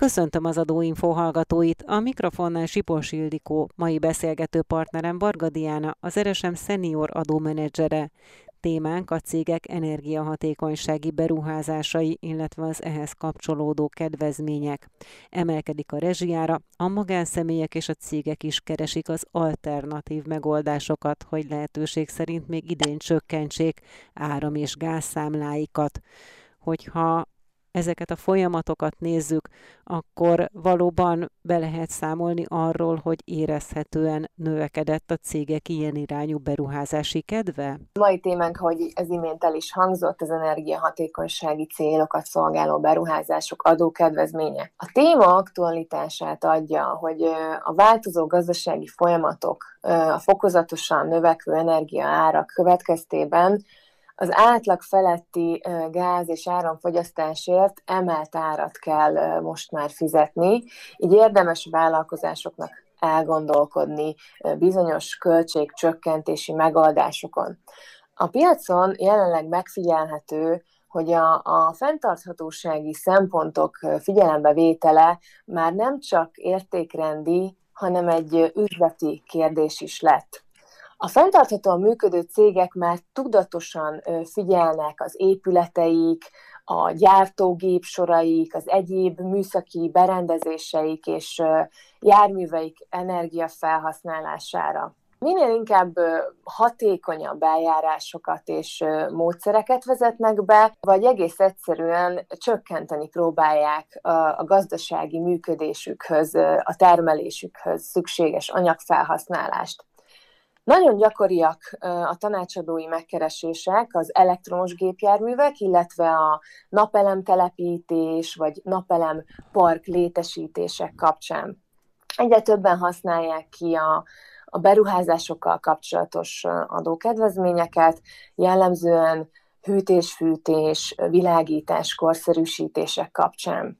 Köszöntöm az Adóinfo hallgatóit, a mikrofonnál Sipos Ildikó, mai beszélgető partnerem Varga Diana, az RSM senior adómenedzsere. Témánk a cégek energiahatékonysági beruházásai, illetve az ehhez kapcsolódó kedvezmények. Emelkedik a rezsijára, a magánszemélyek és a cégek is keresik az alternatív megoldásokat, hogy lehetőség szerint még idén csökkentsék áram- és gázszámláikat. Hogyha ezeket a folyamatokat nézzük, akkor valóban be lehet számolni arról, hogy érezhetően növekedett a cégek ilyen irányú beruházási kedve? Mai témánk, hogy ez imént el is hangzott, az energiahatékonysági célokat szolgáló beruházások adókedvezménye. A téma aktualitását adja, hogy a változó gazdasági folyamatok, a fokozatosan növekvő energiaárak következtében az átlag feletti gáz és áramfogyasztásért emelt árat kell most már fizetni, így érdemes vállalkozásoknak elgondolkodni bizonyos költségcsökkentési megoldásokon. A piacon jelenleg megfigyelhető, hogy a, a fenntarthatósági szempontok figyelembevétele már nem csak értékrendi, hanem egy üzleti kérdés is lett. A fenntarthatóan működő cégek már tudatosan figyelnek az épületeik, a gyártógép soraik, az egyéb műszaki berendezéseik és járműveik energiafelhasználására. Minél inkább hatékonyabb eljárásokat és módszereket vezetnek be, vagy egész egyszerűen csökkenteni próbálják a gazdasági működésükhöz, a termelésükhöz szükséges anyagfelhasználást. Nagyon gyakoriak a tanácsadói megkeresések az elektromos gépjárművek, illetve a napelem telepítés vagy napelem park létesítések kapcsán. Egyre többen használják ki a, a beruházásokkal kapcsolatos adókedvezményeket, jellemzően hűtés-fűtés, világítás, korszerűsítések kapcsán.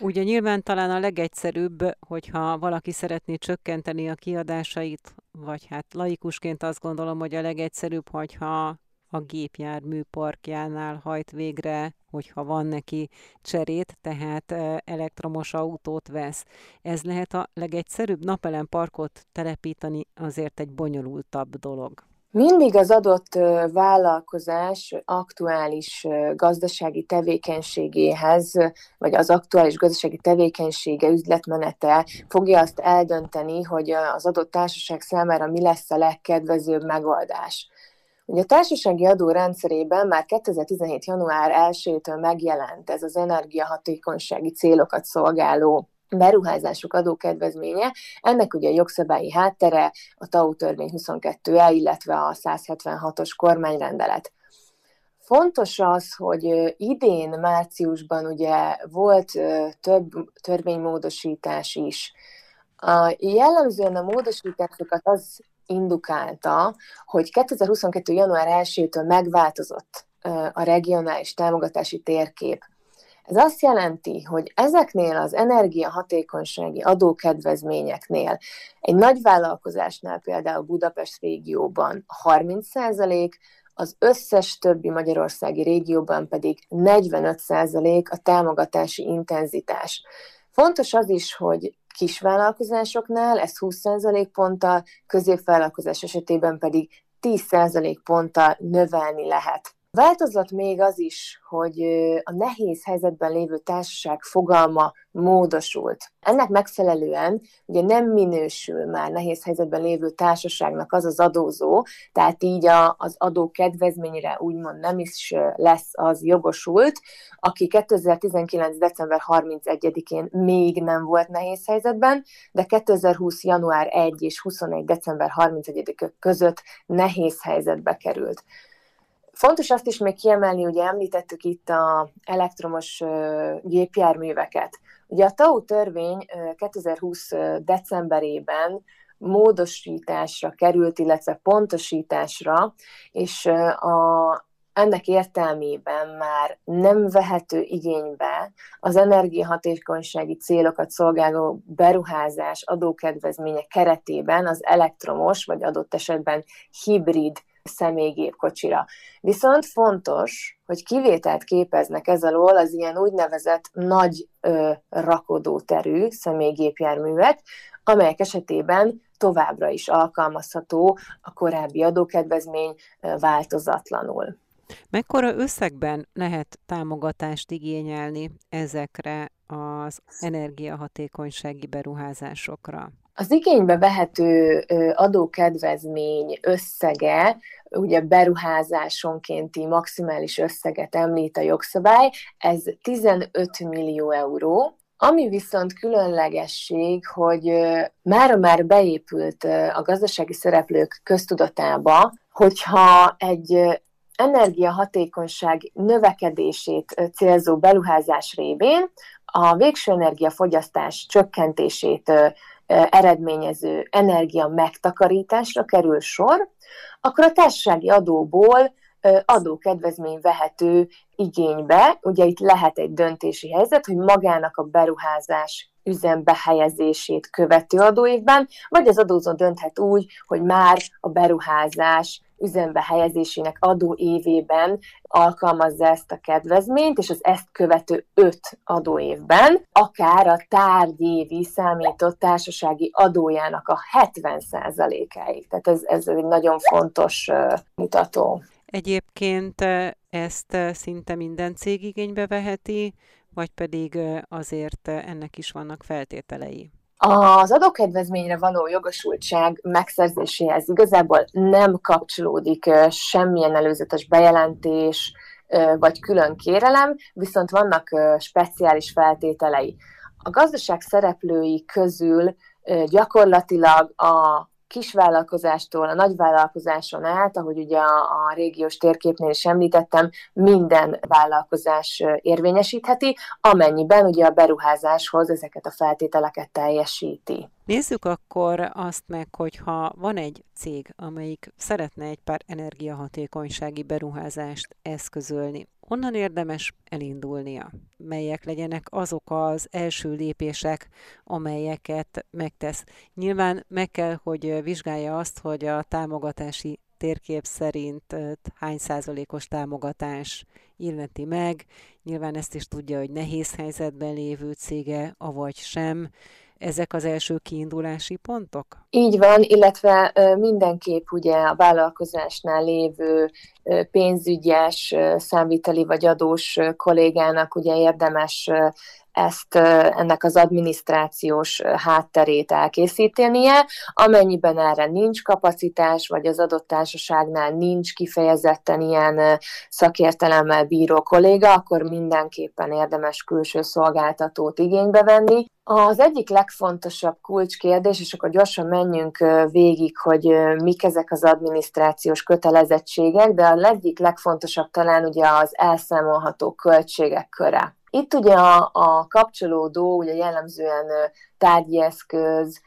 Ugye nyilván talán a legegyszerűbb, hogyha valaki szeretné csökkenteni a kiadásait, vagy hát laikusként azt gondolom, hogy a legegyszerűbb, hogyha a gépjármű parkjánál hajt végre, hogyha van neki cserét, tehát elektromos autót vesz. Ez lehet a legegyszerűbb napelem parkot telepíteni, azért egy bonyolultabb dolog. Mindig az adott vállalkozás aktuális gazdasági tevékenységéhez, vagy az aktuális gazdasági tevékenysége, üzletmenete fogja azt eldönteni, hogy az adott társaság számára mi lesz a legkedvezőbb megoldás. Ugye a társasági adó rendszerében már 2017. január 1-től megjelent ez az energiahatékonysági célokat szolgáló beruházások adókedvezménye. Ennek ugye a jogszabályi háttere a TAU törvény 22E, illetve a 176-os kormányrendelet. Fontos az, hogy idén márciusban ugye volt több törvénymódosítás is. A jellemzően a módosításokat az indukálta, hogy 2022. január 1-től megváltozott a regionális támogatási térkép. Ez azt jelenti, hogy ezeknél az energiahatékonysági adókedvezményeknél egy nagy vállalkozásnál például Budapest régióban 30%, az összes többi magyarországi régióban pedig 45% a támogatási intenzitás. Fontos az is, hogy kisvállalkozásoknál ez 20% ponttal, középvállalkozás esetében pedig 10% ponttal növelni lehet. Változott még az is, hogy a nehéz helyzetben lévő társaság fogalma módosult. Ennek megfelelően ugye nem minősül már nehéz helyzetben lévő társaságnak az az adózó, tehát így a, az adó kedvezményre úgymond nem is lesz az jogosult, aki 2019. december 31-én még nem volt nehéz helyzetben, de 2020. január 1 és 21. december 31 között nehéz helyzetbe került. Fontos azt is még kiemelni, ugye említettük itt a elektromos gépjárműveket. Ugye a TAU törvény 2020 decemberében módosításra került, illetve pontosításra, és a, ennek értelmében már nem vehető igénybe az energiahatékonysági célokat szolgáló beruházás adókedvezménye keretében az elektromos, vagy adott esetben hibrid személygépkocsira. Viszont fontos, hogy kivételt képeznek ez alól az ilyen úgynevezett nagy ö, rakodóterű személygépjárművek, amelyek esetében továbbra is alkalmazható a korábbi adókedvezmény változatlanul. Mekkora összegben lehet támogatást igényelni ezekre az energiahatékonysági beruházásokra? Az igénybe vehető adókedvezmény összege, ugye beruházásonkénti maximális összeget említ a jogszabály, ez 15 millió euró, ami viszont különlegesség, hogy már már beépült a gazdasági szereplők köztudatába, hogyha egy energiahatékonyság növekedését célzó beruházás révén a végső energiafogyasztás csökkentését eredményező energia megtakarításra kerül sor, akkor a társasági adóból adókedvezmény vehető igénybe. Ugye itt lehet egy döntési helyzet, hogy magának a beruházás üzembe helyezését követő adóévben, vagy az adózó dönthet úgy, hogy már a beruházás üzembe helyezésének adó évében alkalmazza ezt a kedvezményt, és az ezt követő öt adóévben akár a tárgyévi számított társasági adójának a 70%-áig. Tehát ez, ez egy nagyon fontos mutató. Egyébként ezt szinte minden cég igénybe veheti, vagy pedig azért ennek is vannak feltételei? Az adókedvezményre való jogosultság megszerzéséhez igazából nem kapcsolódik semmilyen előzetes bejelentés vagy külön kérelem, viszont vannak speciális feltételei. A gazdaság szereplői közül gyakorlatilag a kisvállalkozástól a nagyvállalkozáson át, ahogy ugye a, a régiós térképnél is említettem, minden vállalkozás érvényesítheti, amennyiben ugye a beruházáshoz ezeket a feltételeket teljesíti. Nézzük akkor azt meg, hogyha van egy cég, amelyik szeretne egy pár energiahatékonysági beruházást eszközölni, honnan érdemes elindulnia? Melyek legyenek azok az első lépések, amelyeket megtesz? Nyilván meg kell, hogy vizsgálja azt, hogy a támogatási térkép szerint hány százalékos támogatás illeti meg. Nyilván ezt is tudja, hogy nehéz helyzetben lévő cége, avagy sem ezek az első kiindulási pontok? Így van, illetve mindenképp ugye a vállalkozásnál lévő pénzügyes, számviteli vagy adós kollégának ugye érdemes ezt ennek az adminisztrációs hátterét elkészítenie, amennyiben erre nincs kapacitás, vagy az adott társaságnál nincs kifejezetten ilyen szakértelemmel bíró kolléga, akkor mindenképpen érdemes külső szolgáltatót igénybe venni. Az egyik legfontosabb kulcskérdés, és akkor gyorsan menjünk végig, hogy mik ezek az adminisztrációs kötelezettségek, de a egyik legfontosabb talán ugye az elszámolható költségek köre. Itt ugye a, a kapcsolódó, ugye jellemzően tárgyi eszköz,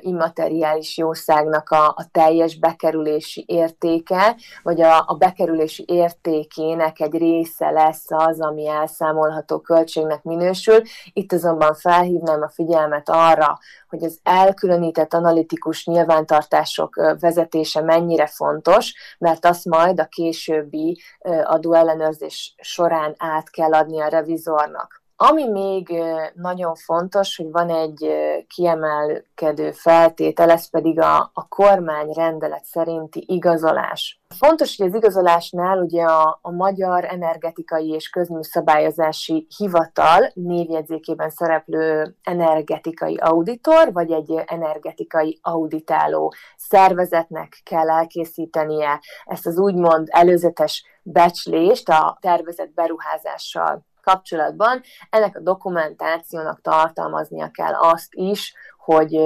immateriális jószágnak a, a teljes bekerülési értéke, vagy a, a bekerülési értékének egy része lesz az, ami elszámolható költségnek minősül. Itt azonban felhívnám a figyelmet arra, hogy az elkülönített analitikus nyilvántartások vezetése mennyire fontos, mert azt majd a későbbi adóellenőrzés során át kell adni a revizornak. Ami még nagyon fontos, hogy van egy kiemelkedő feltétel, ez pedig a, a kormány rendelet szerinti igazolás. Fontos, hogy az igazolásnál ugye a, a Magyar Energetikai és Közműszabályozási Hivatal névjegyzékében szereplő energetikai auditor, vagy egy energetikai auditáló szervezetnek kell elkészítenie ezt az úgymond előzetes becslést a tervezett beruházással kapcsolatban ennek a dokumentációnak tartalmaznia kell azt is, hogy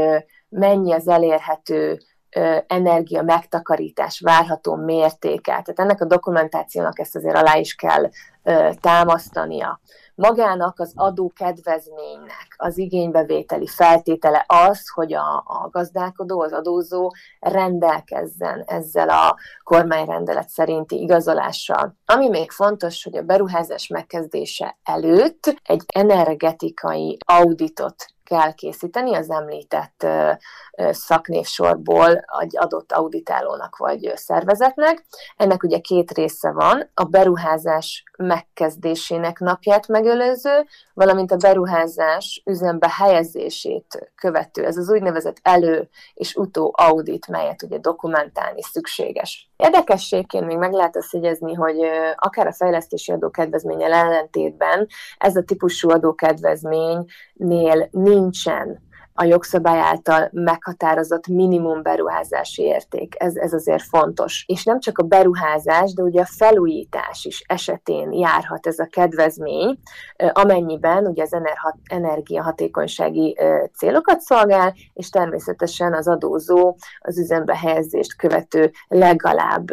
mennyi az elérhető energia megtakarítás várható mértéke. Tehát ennek a dokumentációnak ezt azért alá is kell támasztania magának az adókedvezménynek az igénybevételi feltétele az, hogy a, a gazdálkodó, az adózó rendelkezzen ezzel a kormányrendelet szerinti igazolással. Ami még fontos, hogy a beruházás megkezdése előtt egy energetikai auditot kell készíteni az említett szaknévsorból egy adott auditálónak vagy szervezetnek. Ennek ugye két része van, a beruházás megkezdésének napját megelőző, valamint a beruházás üzembe helyezését követő, ez az úgynevezett elő- és utó audit, melyet ugye dokumentálni szükséges. Érdekességként még meg lehet azt jegyezni, hogy akár a fejlesztési adókedvezménnyel ellentétben ez a típusú adókedvezménynél nincsen a jogszabály által meghatározott minimum beruházási érték. Ez, ez azért fontos. És nem csak a beruházás, de ugye a felújítás is esetén járhat ez a kedvezmény, amennyiben ugye az energiahatékonysági célokat szolgál, és természetesen az adózó az üzembe helyezést követő legalább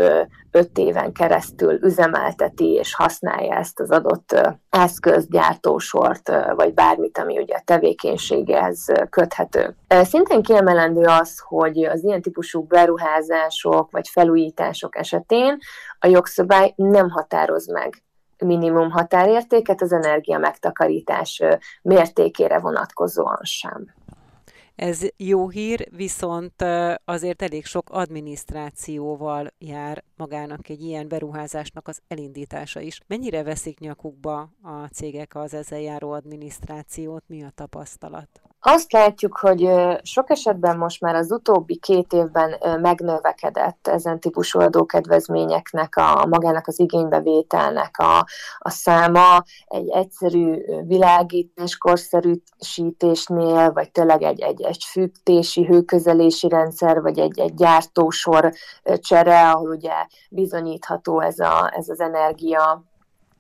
öt éven keresztül üzemelteti és használja ezt az adott eszköz, gyártósort, vagy bármit, ami ugye a tevékenységhez köthető. Szintén kiemelendő az, hogy az ilyen típusú beruházások vagy felújítások esetén a jogszabály nem határoz meg minimum határértéket az energia megtakarítás mértékére vonatkozóan sem. Ez jó hír, viszont azért elég sok adminisztrációval jár magának egy ilyen beruházásnak az elindítása is. Mennyire veszik nyakukba a cégek az ezzel járó adminisztrációt? Mi a tapasztalat? Azt látjuk, hogy sok esetben most már az utóbbi két évben megnövekedett ezen típusú adókedvezményeknek, a magának az igénybevételnek a, a száma egy egyszerű világítás, korszerűsítésnél, vagy tényleg egy, egy, egy fűtési, hőközelési rendszer, vagy egy, egy gyártósor csere, ahol ugye bizonyítható ez, a, ez az energia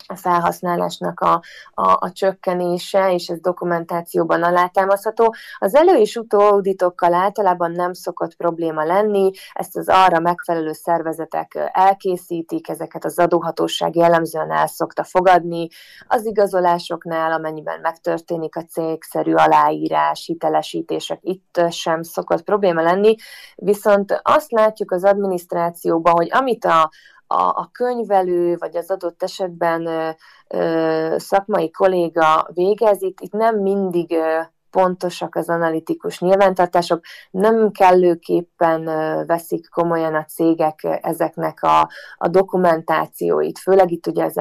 a felhasználásnak a, a, a csökkenése, és ez dokumentációban alátámasztható. Az elő- és utó auditokkal általában nem szokott probléma lenni, ezt az arra megfelelő szervezetek elkészítik, ezeket az adóhatóság jellemzően el szokta fogadni. Az igazolásoknál, amennyiben megtörténik a cégszerű aláírás, hitelesítések, itt sem szokott probléma lenni, viszont azt látjuk az adminisztrációban, hogy amit a, a, a könyvelő, vagy az adott esetben ö, ö, szakmai kolléga végez, itt, itt nem mindig ö, pontosak az analitikus nyilvántartások, nem kellőképpen veszik komolyan a cégek ezeknek a, a dokumentációit, főleg itt ugye az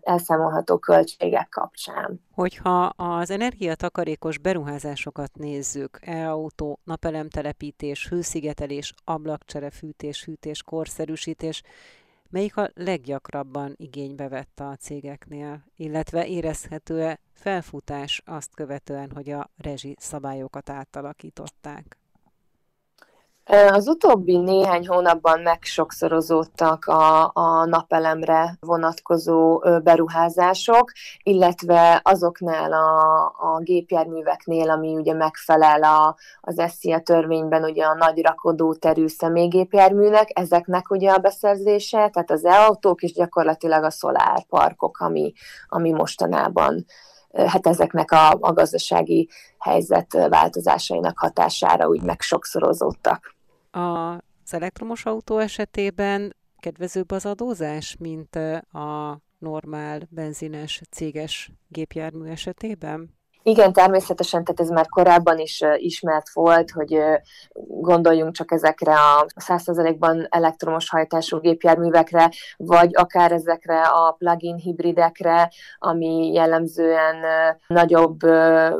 elszámolható költségek kapcsán. Hogyha az energiatakarékos beruházásokat nézzük, e-autó, napelemtelepítés, hőszigetelés, ablakcsere, fűtés, hűtés, korszerűsítés, melyik a leggyakrabban igénybe vett a cégeknél, illetve érezhető-e felfutás azt követően, hogy a rezsi szabályokat átalakították? Az utóbbi néhány hónapban megsokszorozódtak a, a napelemre vonatkozó beruházások, illetve azoknál a, a gépjárműveknél, ami ugye megfelel a, az SZIA törvényben ugye a nagy rakodóterű személygépjárműnek, ezeknek ugye a beszerzése, tehát az e-autók és gyakorlatilag a szolárparkok, ami, ami mostanában hát ezeknek a, a gazdasági helyzet változásainak hatására úgy megsokszorozódtak. Az elektromos autó esetében kedvezőbb az adózás, mint a normál benzines céges gépjármű esetében? Igen, természetesen, tehát ez már korábban is ismert volt, hogy gondoljunk csak ezekre a 100%-ban elektromos hajtású gépjárművekre, vagy akár ezekre a plug-in hibridekre, ami jellemzően nagyobb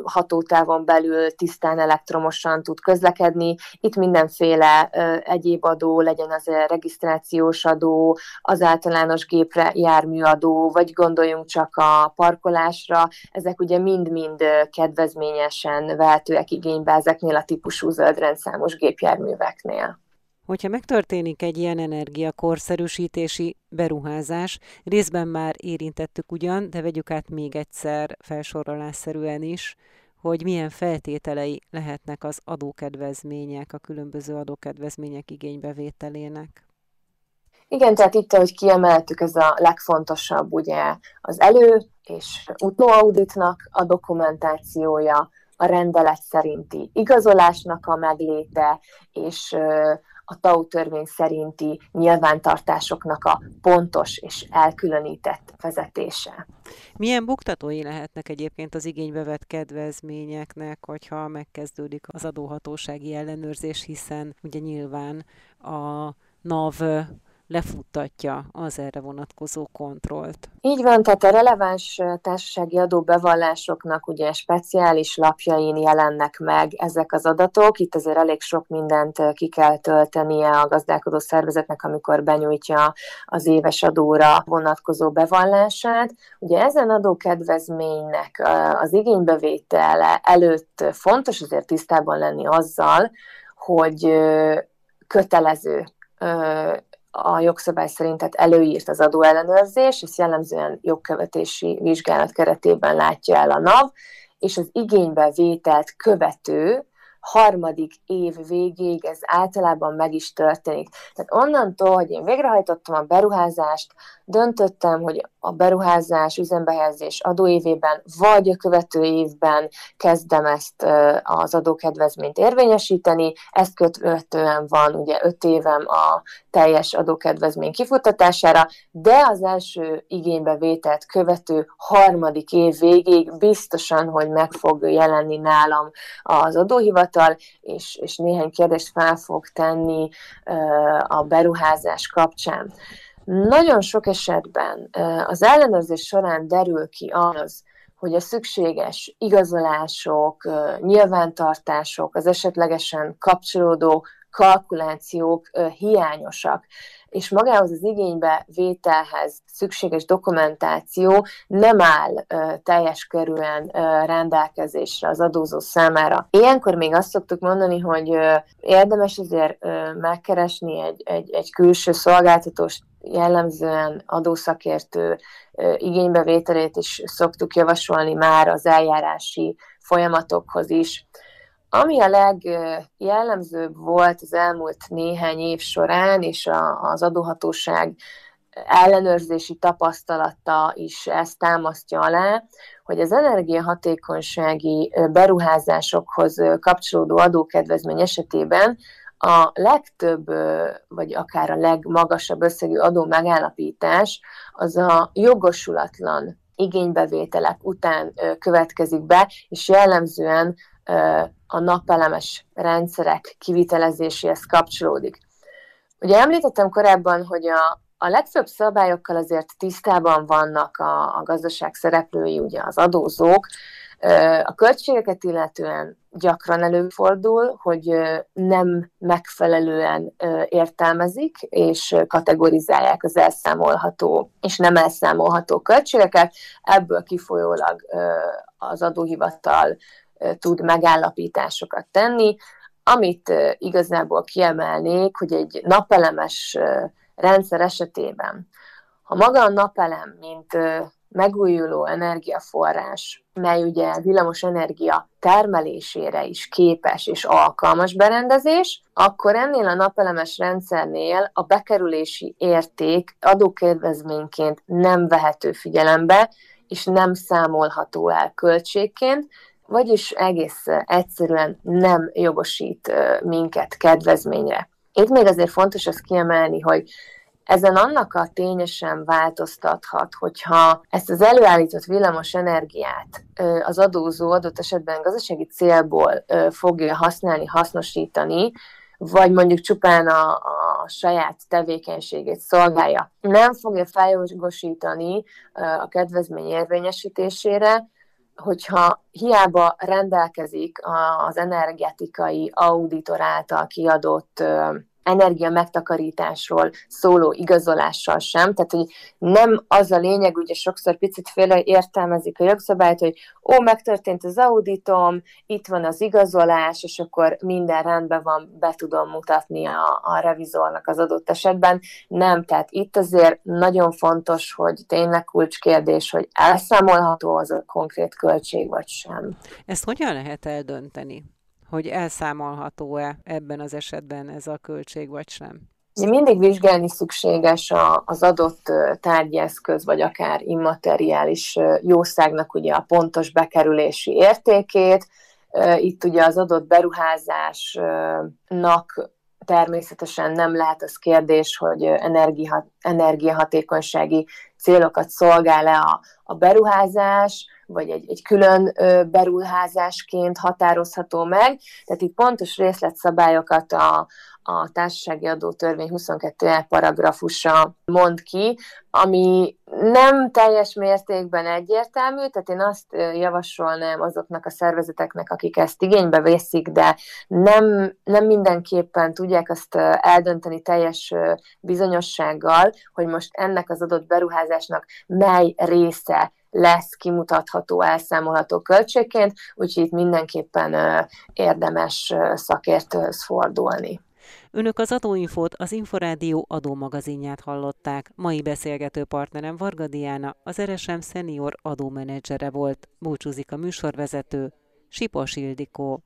hatótávon belül tisztán elektromosan tud közlekedni. Itt mindenféle egyéb adó, legyen az regisztrációs adó, az általános gépre járműadó, vagy gondoljunk csak a parkolásra, ezek ugye mind-mind kedvezményesen vehetőek igénybe ezeknél a típusú zöldrendszámos gépjárműveknél. Hogyha megtörténik egy ilyen energiakorszerűsítési beruházás, részben már érintettük ugyan, de vegyük át még egyszer felsorolásszerűen is, hogy milyen feltételei lehetnek az adókedvezmények, a különböző adókedvezmények igénybevételének. Igen, tehát itt, ahogy kiemeltük, ez a legfontosabb ugye az elő és utóauditnak a dokumentációja, a rendelet szerinti igazolásnak a megléte, és a TAU törvény szerinti nyilvántartásoknak a pontos és elkülönített vezetése. Milyen buktatói lehetnek egyébként az igénybe vett kedvezményeknek, hogyha megkezdődik az adóhatósági ellenőrzés, hiszen ugye nyilván a NAV lefuttatja az erre vonatkozó kontrollt. Így van, tehát a releváns társasági adóbevallásoknak ugye speciális lapjain jelennek meg ezek az adatok. Itt azért elég sok mindent ki kell töltenie a gazdálkodó szervezetnek, amikor benyújtja az éves adóra vonatkozó bevallását. Ugye ezen adókedvezménynek az igénybevétele előtt fontos azért tisztában lenni azzal, hogy kötelező a jogszabály szerint tehát előírt az adóellenőrzés, ezt jellemzően jogkövetési vizsgálat keretében látja el a NAV, és az igénybevételt követő harmadik év végéig ez általában meg is történik. Tehát onnantól, hogy én végrehajtottam a beruházást, döntöttem, hogy a beruházás, üzembehelyezés adóévében, vagy a követő évben kezdem ezt az adókedvezményt érvényesíteni, ezt követően van ugye öt évem a teljes adókedvezmény kifutatására, de az első igénybevételt követő harmadik év végéig biztosan, hogy meg fog jelenni nálam az adóhivatal, és, és néhány kérdést fel fog tenni a beruházás kapcsán. Nagyon sok esetben az ellenőrzés során derül ki az, hogy a szükséges igazolások, nyilvántartások, az esetlegesen kapcsolódó kalkulációk hiányosak, és magához az igénybe vételhez szükséges dokumentáció nem áll teljes körülön rendelkezésre az adózó számára. Ilyenkor még azt szoktuk mondani, hogy érdemes azért megkeresni egy, egy, egy külső szolgáltatóst, jellemzően adószakértő igénybevételét is szoktuk javasolni már az eljárási folyamatokhoz is. Ami a legjellemzőbb volt az elmúlt néhány év során, és az adóhatóság ellenőrzési tapasztalata is ezt támasztja alá, hogy az energiahatékonysági beruházásokhoz kapcsolódó adókedvezmény esetében a legtöbb, vagy akár a legmagasabb összegű adó megállapítás az a jogosulatlan igénybevételek után következik be, és jellemzően a napelemes rendszerek kivitelezéséhez kapcsolódik. Ugye említettem korábban, hogy a, a legfőbb szabályokkal azért tisztában vannak a, a gazdaság szereplői, ugye az adózók, a költségeket illetően gyakran előfordul, hogy nem megfelelően értelmezik és kategorizálják az elszámolható és nem elszámolható költségeket. Ebből kifolyólag az adóhivatal tud megállapításokat tenni. Amit igazából kiemelnék, hogy egy napelemes rendszer esetében, ha maga a napelem, mint megújuló energiaforrás, mely ugye villamos energia termelésére is képes és alkalmas berendezés, akkor ennél a napelemes rendszernél a bekerülési érték adókedvezményként nem vehető figyelembe, és nem számolható el költségként, vagyis egész egyszerűen nem jogosít minket kedvezményre. Itt még azért fontos azt kiemelni, hogy ezen annak a tényesen változtathat, hogyha ezt az előállított villamos energiát az adózó adott esetben gazdasági célból fogja használni, hasznosítani, vagy mondjuk csupán a, a saját tevékenységét szolgálja. Nem fogja feljogosítani a kedvezmény érvényesítésére, hogyha hiába rendelkezik az energetikai auditor által kiadott energia megtakarításról szóló igazolással sem. Tehát, hogy nem az a lényeg, ugye sokszor picit féle értelmezik a jogszabályt, hogy ó, megtörtént az auditom, itt van az igazolás, és akkor minden rendben van, be tudom mutatni a, a revizornak az adott esetben. Nem, tehát itt azért nagyon fontos, hogy tényleg kulcskérdés, hogy elszámolható az a konkrét költség, vagy sem. Ezt hogyan lehet eldönteni? Hogy elszámolható-e ebben az esetben ez a költség, vagy sem? Mindig vizsgálni szükséges az adott tárgyi eszköz, vagy akár immateriális jószágnak ugye a pontos bekerülési értékét. Itt ugye az adott beruházásnak természetesen nem lehet az kérdés, hogy energia, energiahatékonysági célokat szolgál-e a beruházás, vagy egy, egy külön beruházásként határozható meg. Tehát itt pontos részletszabályokat a, a társasági adótörvény 22 paragrafusa mond ki, ami nem teljes mértékben egyértelmű, tehát én azt javasolnám azoknak a szervezeteknek, akik ezt igénybe veszik, de nem, nem mindenképpen tudják azt eldönteni teljes bizonyossággal, hogy most ennek az adott beruházásnak mely része lesz kimutatható, elszámolható költségként, úgyhogy itt mindenképpen érdemes szakértőhöz fordulni. Önök az Adóinfót, az Inforádió adómagazinját hallották. Mai beszélgető partnerem Varga Diana, az RSM senior adómenedzsere volt. Búcsúzik a műsorvezető, Sipos Ildikó.